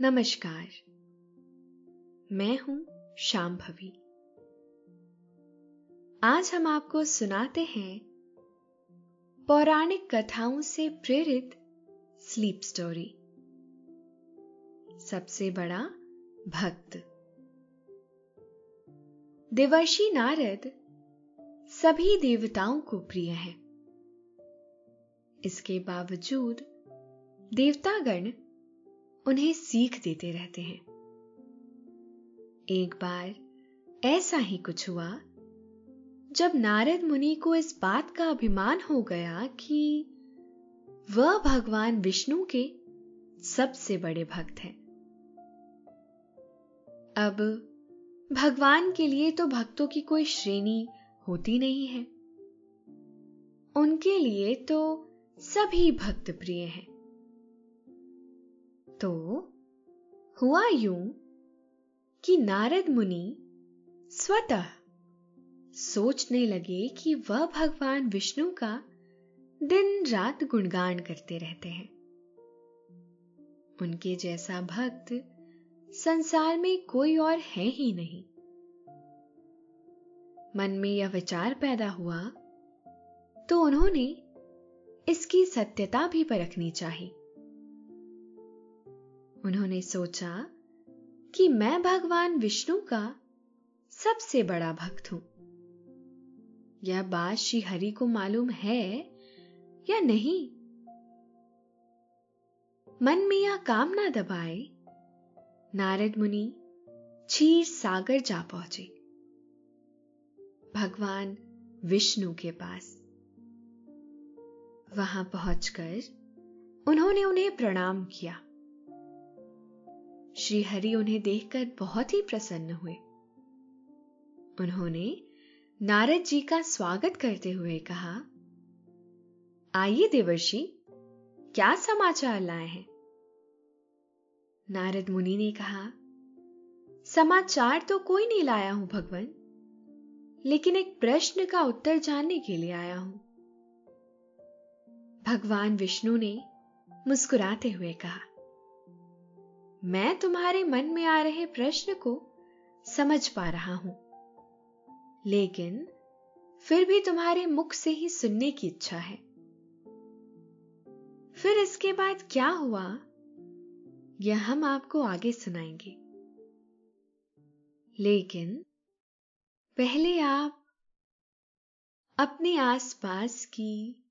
नमस्कार। मैं हूँ शाम भवी आज हम आपको सुनाते हैं पौराणिक कथाओं से प्रेरित स्लीप स्टोरी सबसे बड़ा भक्त। देवर्षि नारद सभी देवताओं को प्रिय हैं। इसके बावजूद देवतागण उन्हें सीख देते रहते हैं। एक बार ऐसा ही कुछ हुआ, जब नारद मुनि को इस बात का अभिमान हो गया कि वह भगवान विष्णु के सबसे बड़े भक्त हैं। अब भगवान के लिए तो भक्तों की कोई श्रेणी होती नहीं है। उनके लिए तो सभी भक्त प्रिय हैं। तो हुआ यूँ कि नारद मुनि स्वतः सोचने लगे कि वह भगवान विष्णु का दिन रात गुणगान करते रहते हैं। उनके जैसा भक्त संसार में कोई और है ही नहीं। मन में यह विचार पैदा हुआ तो उन्होंने इसकी सत्यता भी परखनी चाहिए। उन्होंने सोचा कि मैं भगवान विष्णु का सबसे बड़ा भक्त हूँ। यह बात श्री हरि को मालूम है या नहीं? मन में यह कामना दबाए, नारद मुनि क्षीर सागर जा पहुँचे। भगवान विष्णु के पास। वहाँ पहुंचकर उन्होंने उन्हें प्रणाम किया। श्री हरि उन्हें देखकर बहुत ही प्रसन्न हुए। उन्होंने नारद जी का स्वागत करते हुए कहा, आइए देवर्षि, क्या समाचार लाए हैं? नारद मुनि ने कहा, समाचार तो कोई नहीं लाया हूँ भगवान, लेकिन एक प्रश्न का उत्तर जानने के लिए आया हूँ। भगवान विष्णु ने मुस्कुराते हुए कहा मैं तुम्हारे मन में आ रहे प्रश्न को समझ पा रहा हूँ। लेकिन फिर भी तुम्हारे मुख से ही सुनने की इच्छा है। फिर इसके बाद क्या हुआ, यह हम आपको आगे सुनाएँगे। लेकिन पहले आप अपने आसपास की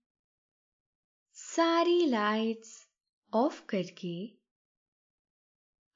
सारी लाइट्स ऑफ़ करके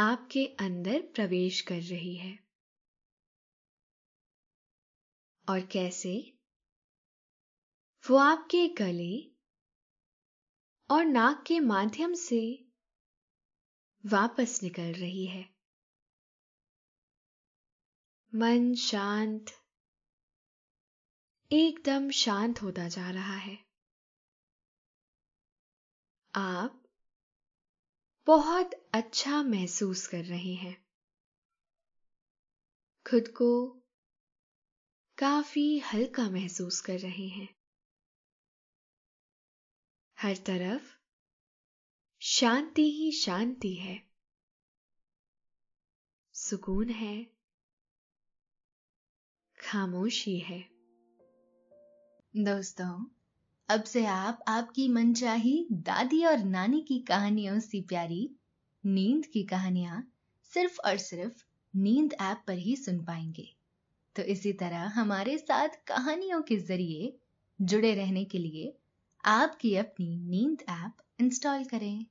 आपके अंदर प्रवेश कर रही है। और कैसे? वो आपके गले और नाक के माध्यम से वापस निकल रही है। मन शांत, एकदम शांत होता जा रहा है। आप बहुत अच्छा महसूस कर रहे हैं। खुद को काफ़ी हल्का महसूस कर रहे हैं। हर तरफ़ शांति ही शांति है। सुकून है। खामोशी है। दोस्तों अब से आप आपकी मनचाही दादी और नानी की कहानियों से प्यारी नींद की कहानियाँ सिर्फ़ और सिर्फ़ नींद ऐप पर ही सुन पाएँगे। तो इसी तरह हमारे साथ कहानियों के ज़रिए जुड़े रहने के लिए आपकी अपनी नींद ऐप इंस्टॉल करें।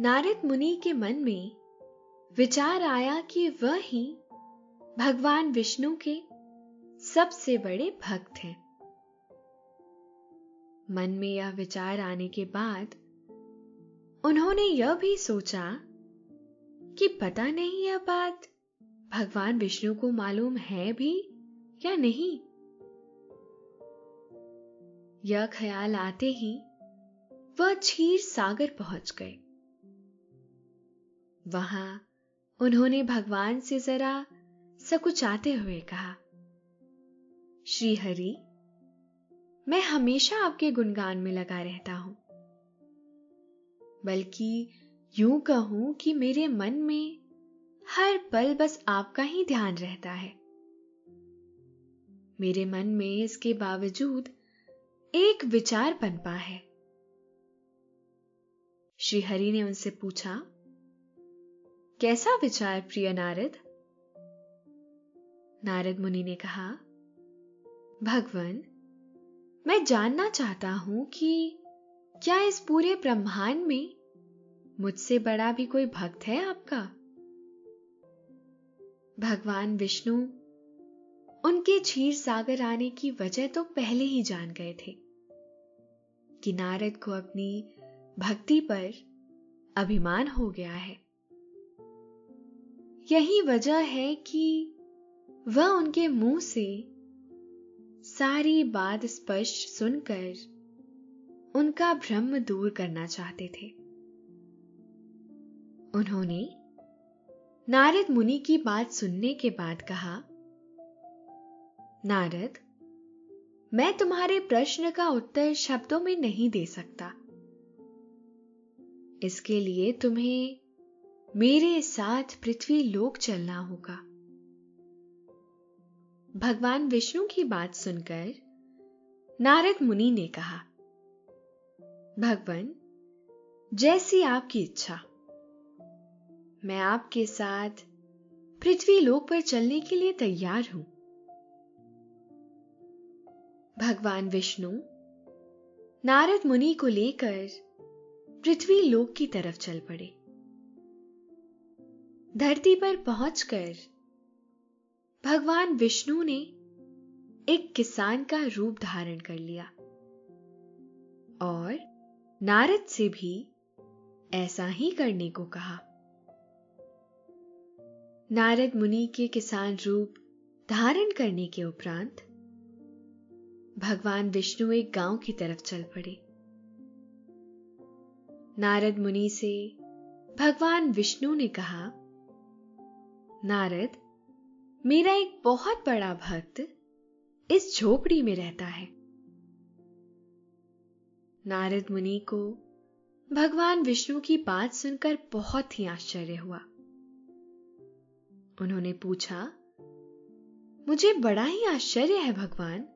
नारद मुनि के मन में विचार आया कि वह ही भगवान विष्णु के सबसे बड़े भक्त हैं। मन में यह विचार आने के बाद उन्होंने यह भी सोचा कि पता नहीं यह बात भगवान विष्णु को मालूम है भी या नहीं। यह ख्याल आते ही वह क्षीर सागर पहुँच गए। वहाँ उन्होंने भगवान से जरा सकुचाते हुए कहा श्री हरि मैं हमेशा आपके गुणगान में लगा रहता हूँ। बल्कि यूँ कहूँ कि मेरे मन में हर पल बस आपका ही ध्यान रहता है। मेरे मन में इसके बावजूद एक विचार पनपा है। श्री हरि ने उनसे पूछा, कैसा विचार प्रिय नारद? नारद मुनि ने कहा, भगवान मैं जानना चाहता हूँ कि क्या इस पूरे ब्रह्मांड में मुझसे बड़ा भी कोई भक्त है आपका? भगवान विष्णु, उनके क्षीर सागर आने की वजह तो पहले ही जान गए थे। कि नारद को अपनी भक्ति पर अभिमान हो गया है। यही वजह है कि वह उनके मुँह से सारी बात स्पष्ट सुनकर उनका भ्रम दूर करना चाहते थे। उन्होंने नारद मुनि की बात सुनने के बाद कहा, नारद, मैं तुम्हारे प्रश्न का उत्तर शब्दों में नहीं दे सकता। इसके लिए तुम्हें मेरे साथ पृथ्वी लोक चलना होगा। भगवान विष्णु की बात सुनकर नारद मुनि ने कहा, भगवान, जैसी आपकी इच्छा, मैं आपके साथ पृथ्वी लोक पर चलने के लिए तैयार हूँ। भगवान विष्णु नारद मुनि को लेकर पृथ्वी लोक की तरफ़ चल पड़े। धरती पर पहुंचकर भगवान विष्णु ने एक किसान का रूप धारण कर लिया। और नारद से भी ऐसा ही करने को कहा। नारद मुनि के किसान रूप धारण करने के उपरांत भगवान विष्णु एक गाँव की तरफ़ चल पड़े। नारद मुनि से भगवान विष्णु ने कहा, नारद मेरा एक बहुत बड़ा भक्त इस झोपड़ी में रहता है। नारद मुनि को भगवान विष्णु की बात सुनकर बहुत ही आश्चर्य हुआ। उन्होंने पूछा, मुझे बड़ा ही आश्चर्य है भगवान।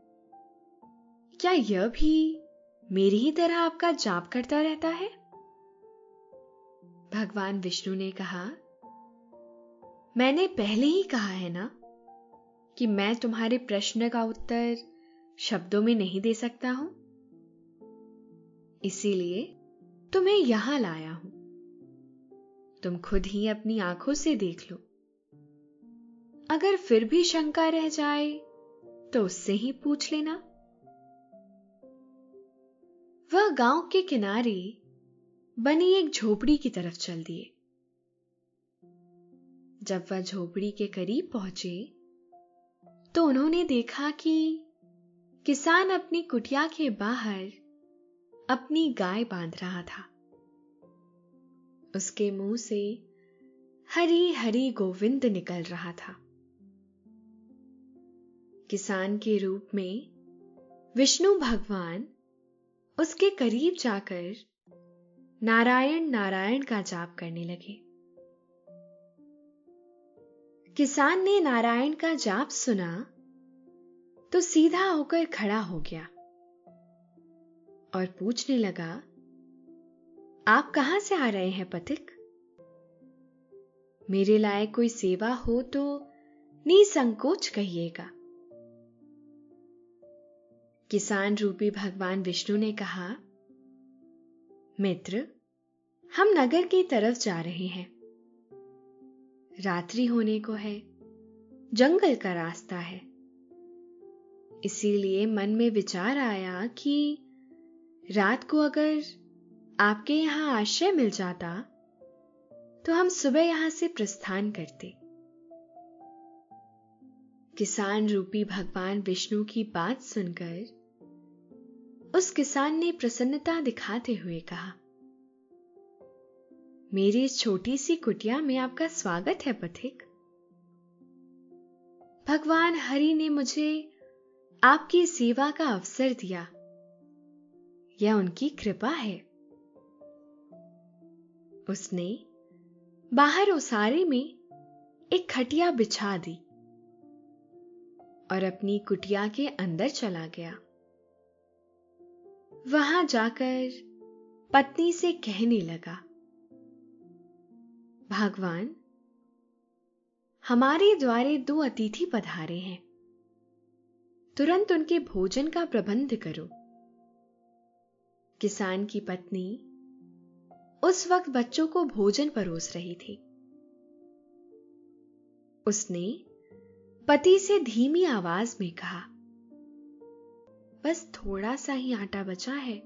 क्या यह भी मेरी ही तरह आपका जाप करता रहता है? भगवान विष्णु ने कहा, मैंने पहले ही कहा है ना कि मैं तुम्हारे प्रश्न का उत्तर शब्दों में नहीं दे सकता हूँ? इसीलिए तुम्हें यहाँ लाया हूँ। तुम खुद ही अपनी आँखों से देख लो। अगर फिर भी शंका रह जाए तो उससे ही पूछ लेना। वह गाँव के किनारे बनी एक झोपड़ी की तरफ़ चल दिए। जब वह झोपड़ी के करीब पहुँचे तो उन्होंने देखा कि किसान अपनी कुटिया के बाहर अपनी गाय बाँध रहा था। उसके मुँह से हरी हरी गोविंद निकल रहा था। किसान के रूप में विष्णु भगवान उसके करीब जाकर नारायण नारायण का जाप करने लगे। किसान ने नारायण का जाप सुना तो सीधा होकर खड़ा हो गया और पूछने लगा, आप कहाँ से आ रहे हैं पथिक? मेरे लायक कोई सेवा हो तो निसंकोच कहिएगा। किसान रूपी भगवान विष्णु ने कहा, मित्र, हम नगर की तरफ़ जा रहे हैं। रात्रि होने को है। जंगल का रास्ता है। इसीलिए मन में विचार आया कि रात को अगर आपके यहाँ आश्रय मिल जाता तो हम सुबह यहाँ से प्रस्थान करते। किसान रूपी भगवान विष्णु की बात सुनकर उस किसान ने प्रसन्नता दिखाते हुए कहा मेरी इस छोटी सी कुटिया में आपका स्वागत है, पथिक। भगवान हरि ने मुझे आपकी सेवा का अवसर दिया। यह उनकी कृपा है। उसने बाहर उसारे में एक खटिया बिछा दी और अपनी कुटिया के अंदर चला गया। वहाँ जाकर पत्नी से कहने लगा भगवान, हमारे द्वारे दो अतिथि पधारे हैं। तुरंत उनके भोजन का प्रबंध करो। किसान की पत्नी उस वक्त बच्चों को भोजन परोस रही थी। उसने पति से धीमी आवाज़ में कहा, बस थोड़ा सा ही आटा बचा है,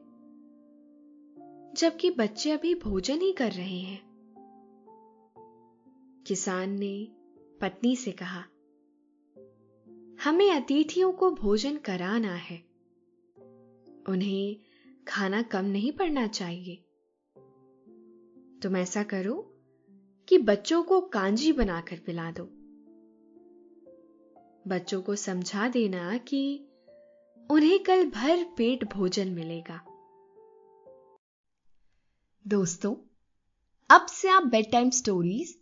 जबकि बच्चे अभी भोजन ही कर रहे हैं। किसान ने पत्नी से कहा, हमें अतिथियों को भोजन कराना है। उन्हें खाना कम नहीं पड़ना चाहिए। तुम ऐसा करो कि बच्चों को कांजी बनाकर पिला दो। बच्चों को समझा देना कि उन्हें कल भर पेट भोजन मिलेगा। दोस्तों, अब से आप bedtime stories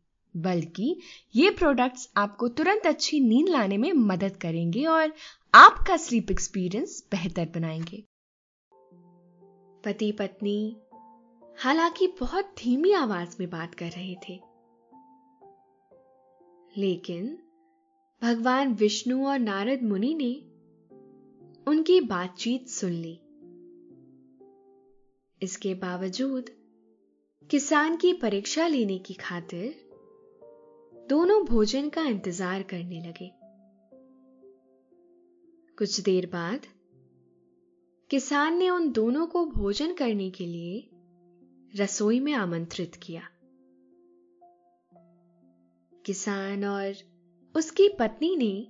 बल्कि ये प्रोडक्ट्स आपको तुरंत अच्छी नींद लाने में मदद करेंगे और आपका स्लीप एक्सपीरियंस बेहतर बनाएँगे। पति पत्नी, हालाँकि बहुत धीमी आवाज़ में बात कर रहे थे। लेकिन भगवान विष्णु और नारद मुनि ने उनकी बातचीत सुन ली। इसके बावजूद किसान की परीक्षा लेने की खातिर दोनों भोजन का इंतज़ार करने लगे। कुछ देर बाद, किसान ने उन दोनों को भोजन करने के लिए रसोई में आमंत्रित किया। किसान और उसकी पत्नी ने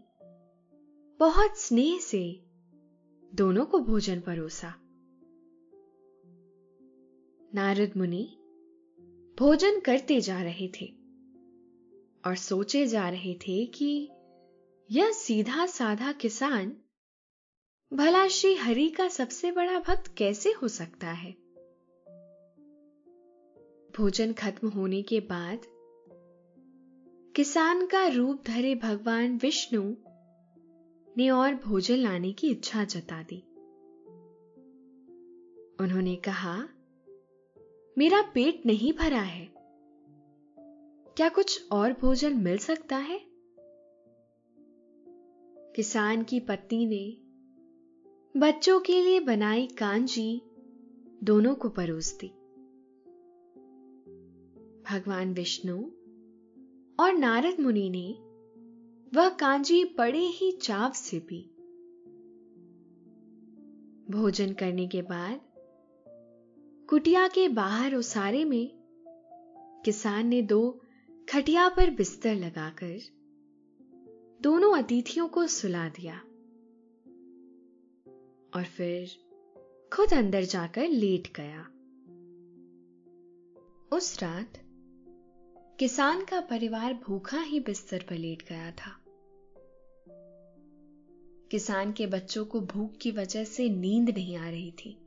बहुत स्नेह से दोनों को भोजन परोसा। नारद मुनि भोजन करते जा रहे थे। और सोचे जा रहे थे कि यह सीधा साधा किसान भला श्री हरि का सबसे बड़ा भक्त कैसे हो सकता है? भोजन खत्म होने के बाद किसान का रूप धरे भगवान विष्णु ने और भोजन लाने की इच्छा जता दी। उन्होंने कहा, मेरा पेट नहीं भरा है। क्या कुछ और भोजन मिल सकता है? किसान की पत्नी ने बच्चों के लिए बनाई कांजी दोनों को परोस दी। भगवान विष्णु और नारद मुनि ने वह कांजी बड़े ही चाव से पी। भोजन करने के बाद कुटिया के बाहर उसारे में किसान ने दो खटिया पर बिस्तर लगाकर दोनों अतिथियों को सुला दिया और फिर खुद अंदर जाकर लेट गया। उस रात किसान का परिवार भूखा ही बिस्तर पर लेट गया था। किसान के बच्चों को भूख की वजह से नींद नहीं आ रही थी।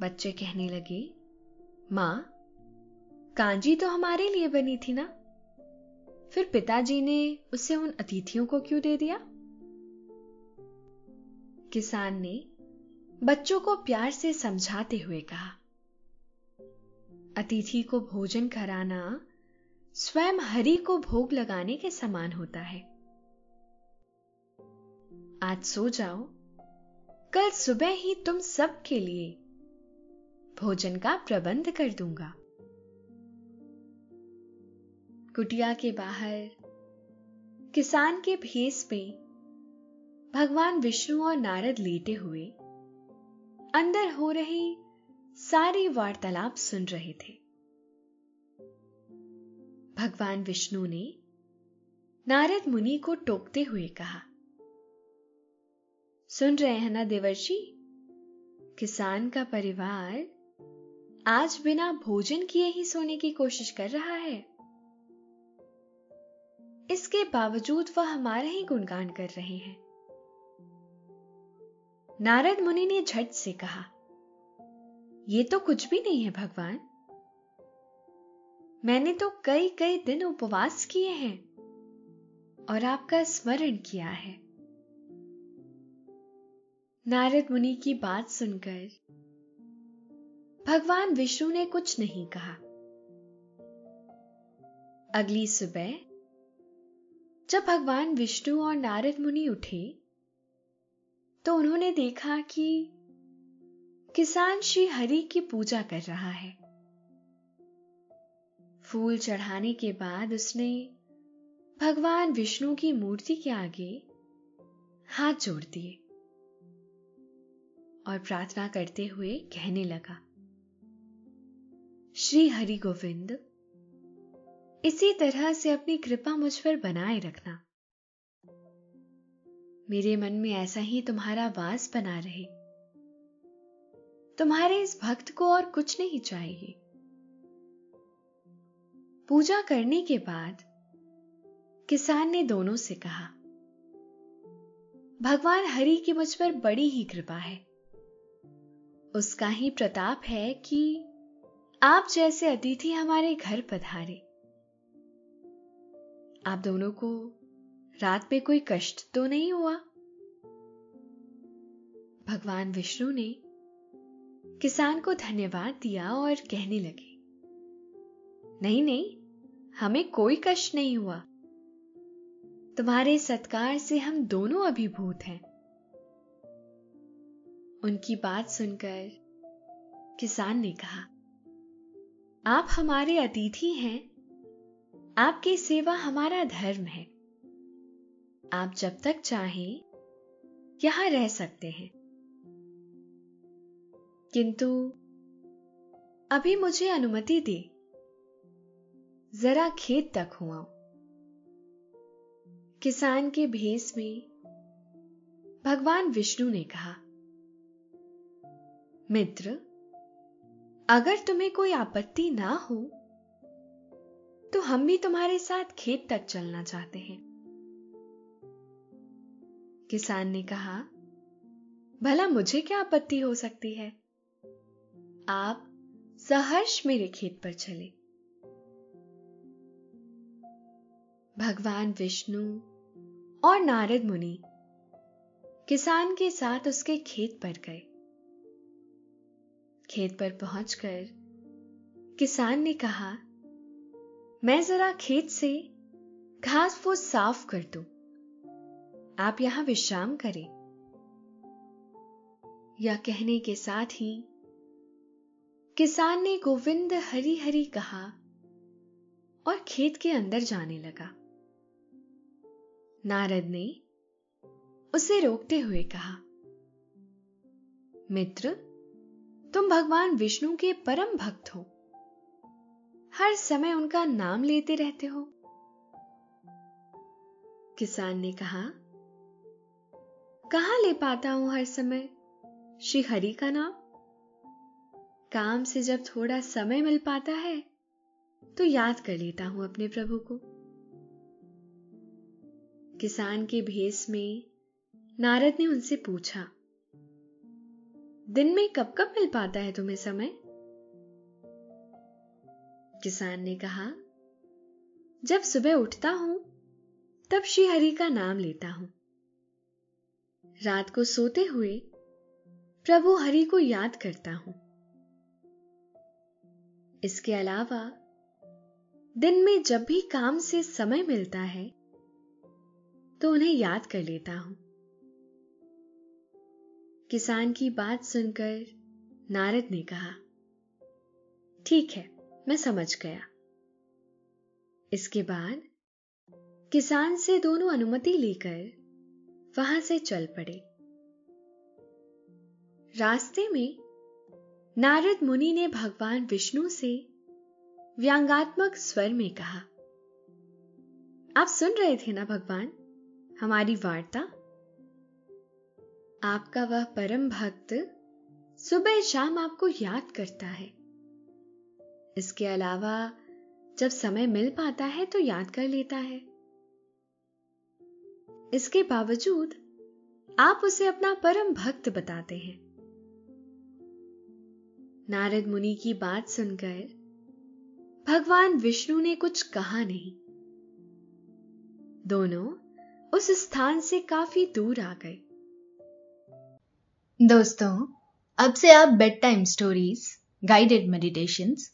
बच्चे कहने लगे, माँ कांजी तो हमारे लिए बनी थी ना। फिर पिताजी ने उसे उन अतिथियों को क्यों दे दिया? किसान ने बच्चों को प्यार से समझाते हुए कहा, अतिथि को भोजन कराना स्वयं हरि को भोग लगाने के समान होता है। आज सो जाओ, कल सुबह ही तुम सब के लिए भोजन का प्रबंध कर दूँगा। कुटिया के बाहर, किसान के भेस में, भगवान विष्णु और नारद लेटे हुए, अंदर हो रही सारी वार्तालाप सुन रहे थे। भगवान विष्णु ने नारद मुनि को टोकते हुए कहा, सुन रहे हैं ना देवर्षि? किसान का परिवार आज बिना भोजन किए ही सोने की कोशिश कर रहा है। इसके बावजूद वह हमारे ही गुणगान कर रहे हैं। नारद मुनि ने झट से कहा यह तो कुछ भी नहीं है भगवान। मैंने तो कई कई दिन उपवास किए हैं और आपका स्मरण किया है नारद मुनि की बात सुनकर भगवान विष्णु ने कुछ नहीं कहा। अगली सुबह जब भगवान विष्णु और नारद मुनि उठे तो उन्होंने देखा कि किसान श्री हरि की पूजा कर रहा है। फूल चढ़ाने के बाद उसने भगवान विष्णु की मूर्ति के आगे हाथ जोड़ दिए और प्रार्थना करते हुए कहने लगा, श्री हरि गोविंद इसी तरह से अपनी कृपा मुझ पर बनाए रखना। मेरे मन में ऐसा ही तुम्हारा वास बना रहे। तुम्हारे इस भक्त को और कुछ नहीं चाहिए। पूजा करने के बाद किसान ने दोनों से कहा, भगवान हरि की मुझ पर बड़ी ही कृपा है। उसका ही प्रताप है कि आप जैसे अतिथि हमारे घर पधारे। आप दोनों को रात में कोई कष्ट तो नहीं हुआ? भगवान विष्णु ने किसान को धन्यवाद दिया और कहने लगे, नहीं नहीं, हमें कोई कष्ट नहीं हुआ। तुम्हारे सत्कार से हम दोनों अभिभूत हैं। उनकी बात सुनकर किसान ने कहा, आप हमारे अतिथि हैं। आपकी सेवा हमारा धर्म है। आप जब तक चाहें, यहाँ रह सकते हैं। किंतु, अभी मुझे अनुमति दे। जरा खेत तक हुआ किसान के भेस में, भगवान विष्णु ने कहा, मित्र, अगर तुम्हें कोई आपत्ति ना हो तो हम भी तुम्हारे साथ खेत तक चलना चाहते हैं। किसान ने कहा, भला मुझे क्या आपत्ति हो सकती है? आप सहर्ष मेरे खेत पर चले। भगवान विष्णु और नारद मुनि किसान के साथ उसके खेत पर गए। खेत पर पहुंचकर किसान ने कहा मैं जरा खेत से घास फूस साफ़ कर दू। आप यहाँ विश्राम करें। यह कहने के साथ ही, किसान ने गोविंद हरी हरी कहा और खेत के अंदर जाने लगा। नारद ने उसे रोकते हुए कहा, मित्र, तुम भगवान विष्णु के परम भक्त हो। हर समय उनका नाम लेते रहते हो? किसान ने कहा, कहाँ ले पाता हूँ हर समय? श्री हरि का नाम? काम से जब थोड़ा समय मिल पाता है तो याद कर लेता हूँ अपने प्रभु को। किसान के भेस में नारद ने उनसे पूछा, दिन में कब कब मिल पाता है तुम्हें समय? किसान ने कहा, जब सुबह उठता हूँ, तब श्री हरि का नाम लेता हूँ। रात को सोते हुए प्रभु हरि को याद करता हूँ। इसके अलावा, दिन में जब भी काम से समय मिलता है तो उन्हें याद कर लेता हूँ। किसान की बात सुनकर नारद ने कहा, ठीक है मैं समझ गया। इसके बाद किसान से दोनों अनुमति लेकर वहाँ से चल पड़े। रास्ते में नारद मुनि ने भगवान विष्णु से व्यंगात्मक स्वर में कहा, आप सुन रहे थे ना भगवान? हमारी वार्ता? आपका वह परम भक्त सुबह शाम आपको याद करता है। इसके अलावा, जब समय मिल पाता है तो याद कर लेता है। इसके बावजूद, आप उसे अपना परम भक्त बताते हैं। नारद मुनि की बात सुनकर, भगवान विष्णु ने कुछ कहा नहीं। दोनों उस स्थान से काफ़ी दूर आ गए। दोस्तों, अब से आप bed time stories guided meditations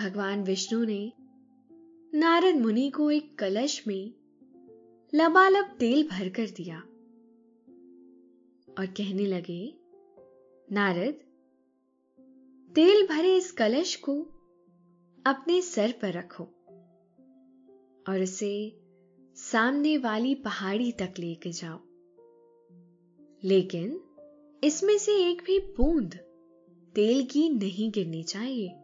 भगवान विष्णु ने नारद मुनि को एक कलश में लबालब तेल भरकर दिया और कहने लगे, नारद, तेल भरे इस कलश को अपने सर पर रखो और इसे सामने वाली पहाड़ी तक लेके जाओ। लेकिन इसमें से एक भी बूंद तेल की नहीं गिरनी चाहिए।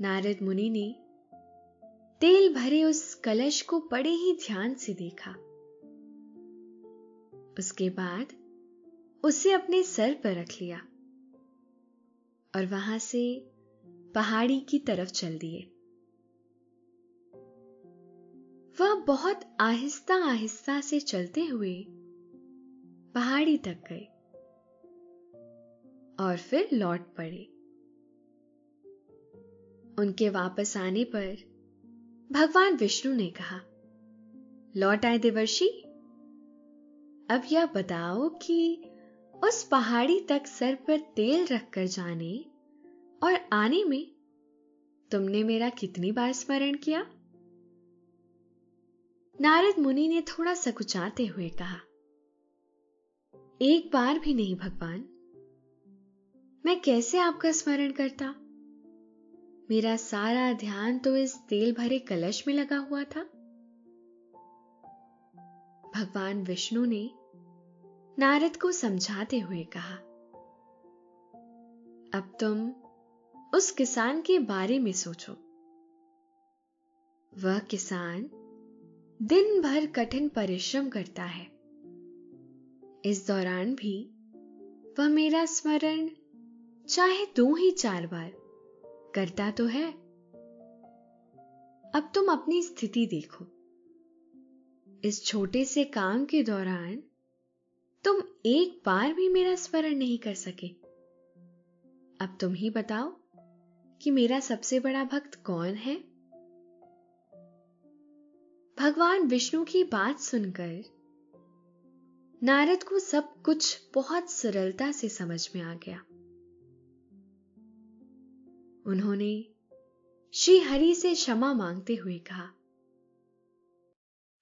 नारद मुनि ने तेल भरे उस कलश को बड़े ही ध्यान से देखा। उसके बाद उसे अपने सर पर रख लिया और वहाँ से पहाड़ी की तरफ़ चल दिए। वह बहुत आहिस्ता आहिस्ता से चलते हुए पहाड़ी तक गए और फिर लौट पड़े। उनके वापस आने पर भगवान विष्णु ने कहा, लौट आए देवर्षि, अब यह बताओ कि उस पहाड़ी तक सर पर तेल रखकर जाने और आने में तुमने मेरा कितनी बार स्मरण किया? नारद मुनि ने थोड़ा सकुचाते हुए कहा, एक बार भी नहीं भगवान, मैं कैसे आपका स्मरण करता? मेरा सारा ध्यान तो इस तेल भरे कलश में लगा हुआ था। भगवान विष्णु ने नारद को समझाते हुए कहा, अब तुम उस किसान के बारे में सोचो। वह किसान दिन भर कठिन परिश्रम करता है। इस दौरान भी वह मेरा स्मरण चाहे दो ही चार बार करता तो है। अब तुम अपनी स्थिति देखो। इस छोटे से काम के दौरान तुम एक बार भी मेरा स्मरण नहीं कर सके। अब तुम ही बताओ कि मेरा सबसे बड़ा भक्त कौन है? भगवान विष्णु की बात सुनकर नारद को सब कुछ बहुत सरलता से समझ में आ गया। उन्होंने श्री हरि से क्षमा मांगते हुए कहा,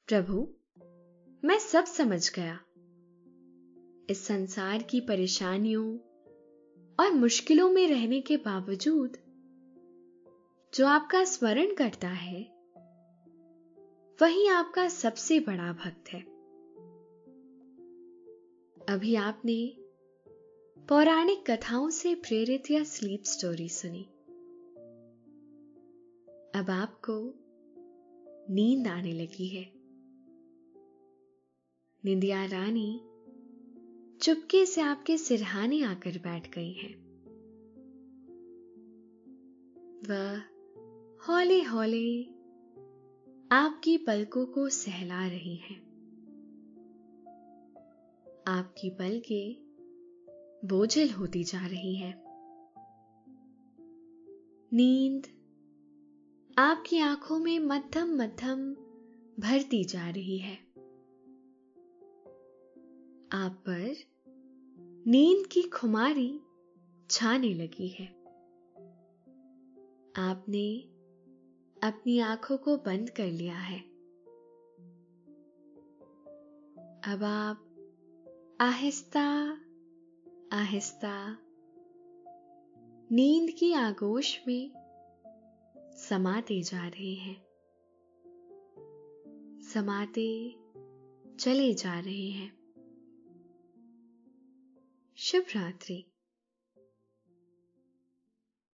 प्रभु, मैं सब समझ गया। इस संसार की परेशानियों और मुश्किलों में रहने के बावजूद, जो आपका स्मरण करता है, वही आपका सबसे बड़ा भक्त है। अभी आपने पौराणिक कथाओं से प्रेरित यह स्लीप स्टोरी सुनी। अब आपको नींद आने लगी है। निंदिया रानी चुपके से आपके सिरहाने आकर बैठ गई है। वह हौले हौले आपकी पलकों को सहला रही हैं। आपकी पलकें बोझल होती जा रही है। नींद आपकी आँखों में मध्यम मध्यम भरती जा रही है। आप पर नींद की खुमारी छाने लगी है। आपने अपनी आँखों को बंद कर लिया है। अब आप आहिस्ता आहिस्ता नींद की आगोश में समाते जा रहे हैं। समाते चले जा रहे हैं। शिवरात्रि रात्रि।